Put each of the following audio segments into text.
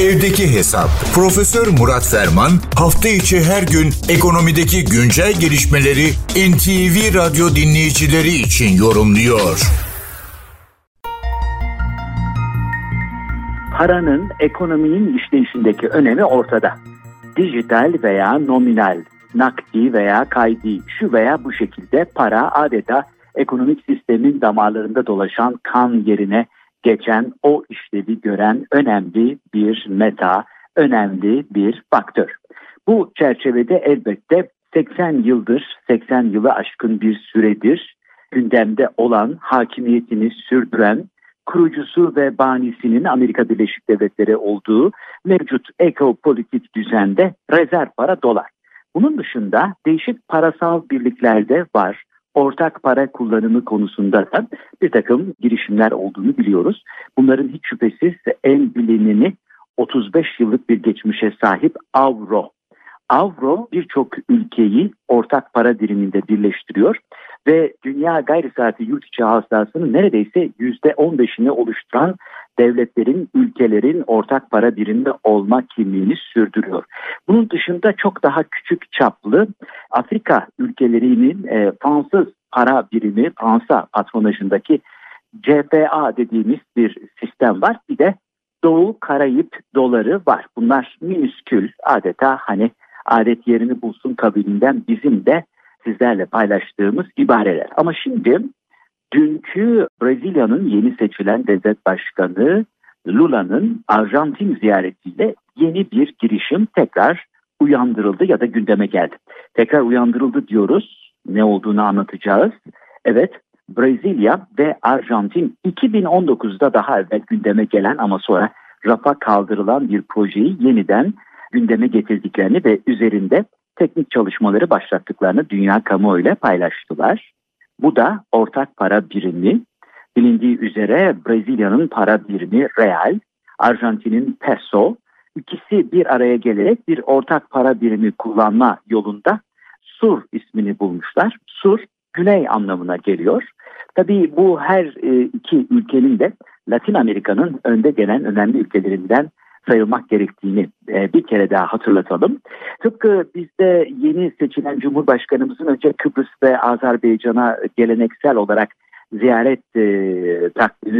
Evdeki Hesap. Profesör Murat Ferman hafta içi her gün ekonomideki güncel gelişmeleri NTV Radyo dinleyicileri için yorumluyor. Paranın ekonominin işleyişindeki önemi ortada. Dijital veya nominal, nakdi veya kaydi, şu veya bu şekilde para adeta ekonomik sistemin damarlarında dolaşan kan yerine geçen o işlevi gören önemli bir meta, önemli bir faktör. Bu çerçevede elbette 80 yıldır, 80 yılı aşkın bir süredir gündemde olan hakimiyetini sürdüren kurucusu ve banisinin Amerika Birleşik Devletleri olduğu mevcut ekopolitik düzende rezerv para dolar. Bunun dışında değişik parasal birliklerde var ortak para kullanımı konusunda da bir takım girişimler olduğunu biliyoruz. Bunların hiç şüphesiz en bilineni 35 yıllık bir geçmişe sahip avro. Avro birçok ülkeyi ortak para diriminde birleştiriyor ve dünya gayri saati yurt içi hasılasının neredeyse %15'ini oluşturan devletlerin, ülkelerin ortak para birimi olma kimliğini sürdürüyor. Bunun dışında çok daha küçük çaplı Afrika ülkelerinin e, Fransız para birimi, Fransa patronajındaki CFA dediğimiz bir sistem var. Bir de Doğu Karayip doları var. Bunlar minüskül adeta hani adet yerini bulsun kabilinden bizim de sizlerle paylaştığımız ibareler. Ama şimdi dünkü Brezilya'nın yeni seçilen devlet başkanı Lula'nın Arjantin ziyaretiyle yeni bir girişim tekrar uyandırıldı ya da gündeme geldi. Tekrar uyandırıldı diyoruz. Ne olduğunu anlatacağız. Evet Brezilya ve Arjantin 2019'da daha evvel gündeme gelen ama sonra rafa kaldırılan bir projeyi yeniden gündeme getirdiklerini ve üzerinde teknik çalışmaları başlattıklarını dünya kamuoyuyla paylaştılar. Bu da ortak para birimi. Bilindiği üzere Brezilya'nın para birimi real, Arjantin'in peso. İkisi bir araya gelerek bir ortak para birimi kullanma yolunda Sur ismini bulmuşlar. Sur güney anlamına geliyor. Tabii bu her e, iki ülkenin de Latin Amerika'nın önde gelen önemli ülkelerinden sayılmak gerektiğini e, bir kere daha hatırlatalım. Tıpkı bizde yeni seçilen Cumhurbaşkanımızın önce Kıbrıs ve Azerbaycan'a geleneksel olarak ziyaret e,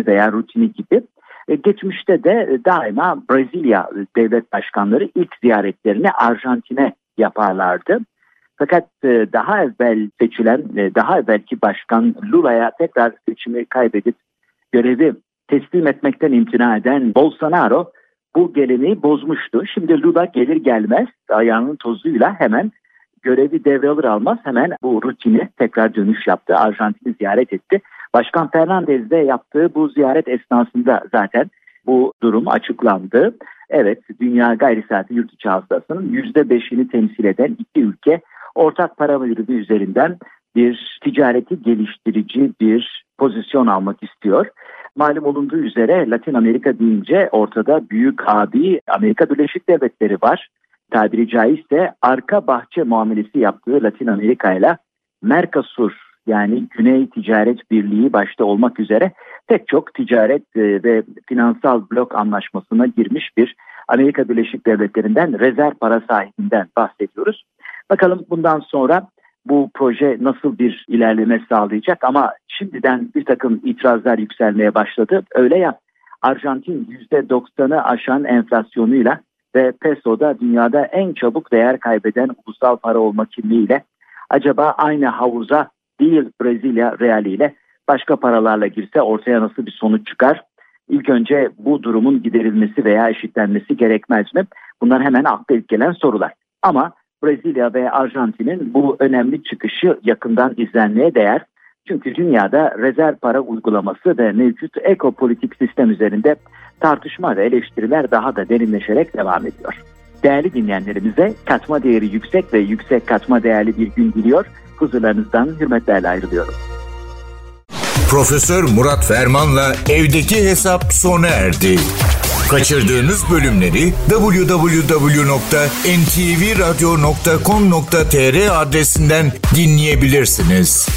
veya rutini gibi e, geçmişte de daima Brezilya devlet başkanları ilk ziyaretlerini Arjantin'e yaparlardı. Fakat e, daha evvel seçilen, daha evvelki başkan Lula'ya tekrar seçimi kaybedip görevi teslim etmekten imtina eden Bolsonaro bu geleneği bozmuştu. Şimdi Lula gelir gelmez ayağının tozuyla hemen görevi devralır almaz hemen bu rutini tekrar dönüş yaptı. Arjantin'i ziyaret etti. Başkan Fernandez de yaptığı bu ziyaret esnasında zaten bu durum açıklandı. Evet dünya gayri saati yurt içi hasılasının %5'ini temsil eden iki ülke ortak para birimi üzerinden bir ticareti geliştirici bir pozisyon almak istiyor. Malum olunduğu üzere Latin Amerika deyince ortada büyük abi Amerika Birleşik Devletleri var. Tabiri caizse arka bahçe muamelesi yaptığı Latin Amerika ile Mercosur yani Güney Ticaret Birliği başta olmak üzere pek çok ticaret e, ve finansal blok anlaşmasına girmiş bir Amerika Birleşik Devletleri'nden rezerv para sahibinden bahsediyoruz. Bakalım bundan sonra bu proje nasıl bir ilerleme sağlayacak ama şimdiden bir takım itirazlar yükselmeye başladı. Öyle ya Arjantin %90'ı aşan enflasyonuyla ve pesoda dünyada en çabuk değer kaybeden ulusal para olma kimliğiyle acaba aynı havuza değil Brezilya realiyle başka paralarla girse ortaya nasıl bir sonuç çıkar? İlk önce bu durumun giderilmesi veya eşitlenmesi gerekmez mi? Bunlar hemen akla ilk gelen sorular. Ama Brezilya ve Arjantin'in bu önemli çıkışı yakından izlenmeye değer. Çünkü dünyada rezerv para uygulaması ve mevcut ekopolitik sistem üzerinde tartışma ve eleştiriler daha da derinleşerek devam ediyor. Değerli dinleyenlerimize katma değeri yüksek ve yüksek katma değerli bir gün diliyor. Huzurlarınızdan hürmetlerle ayrılıyorum. Profesör Murat Ferman'la evdeki hesap sona erdi. Kaçırdığınız bölümleri www.ntvradio.com.tr adresinden dinleyebilirsiniz.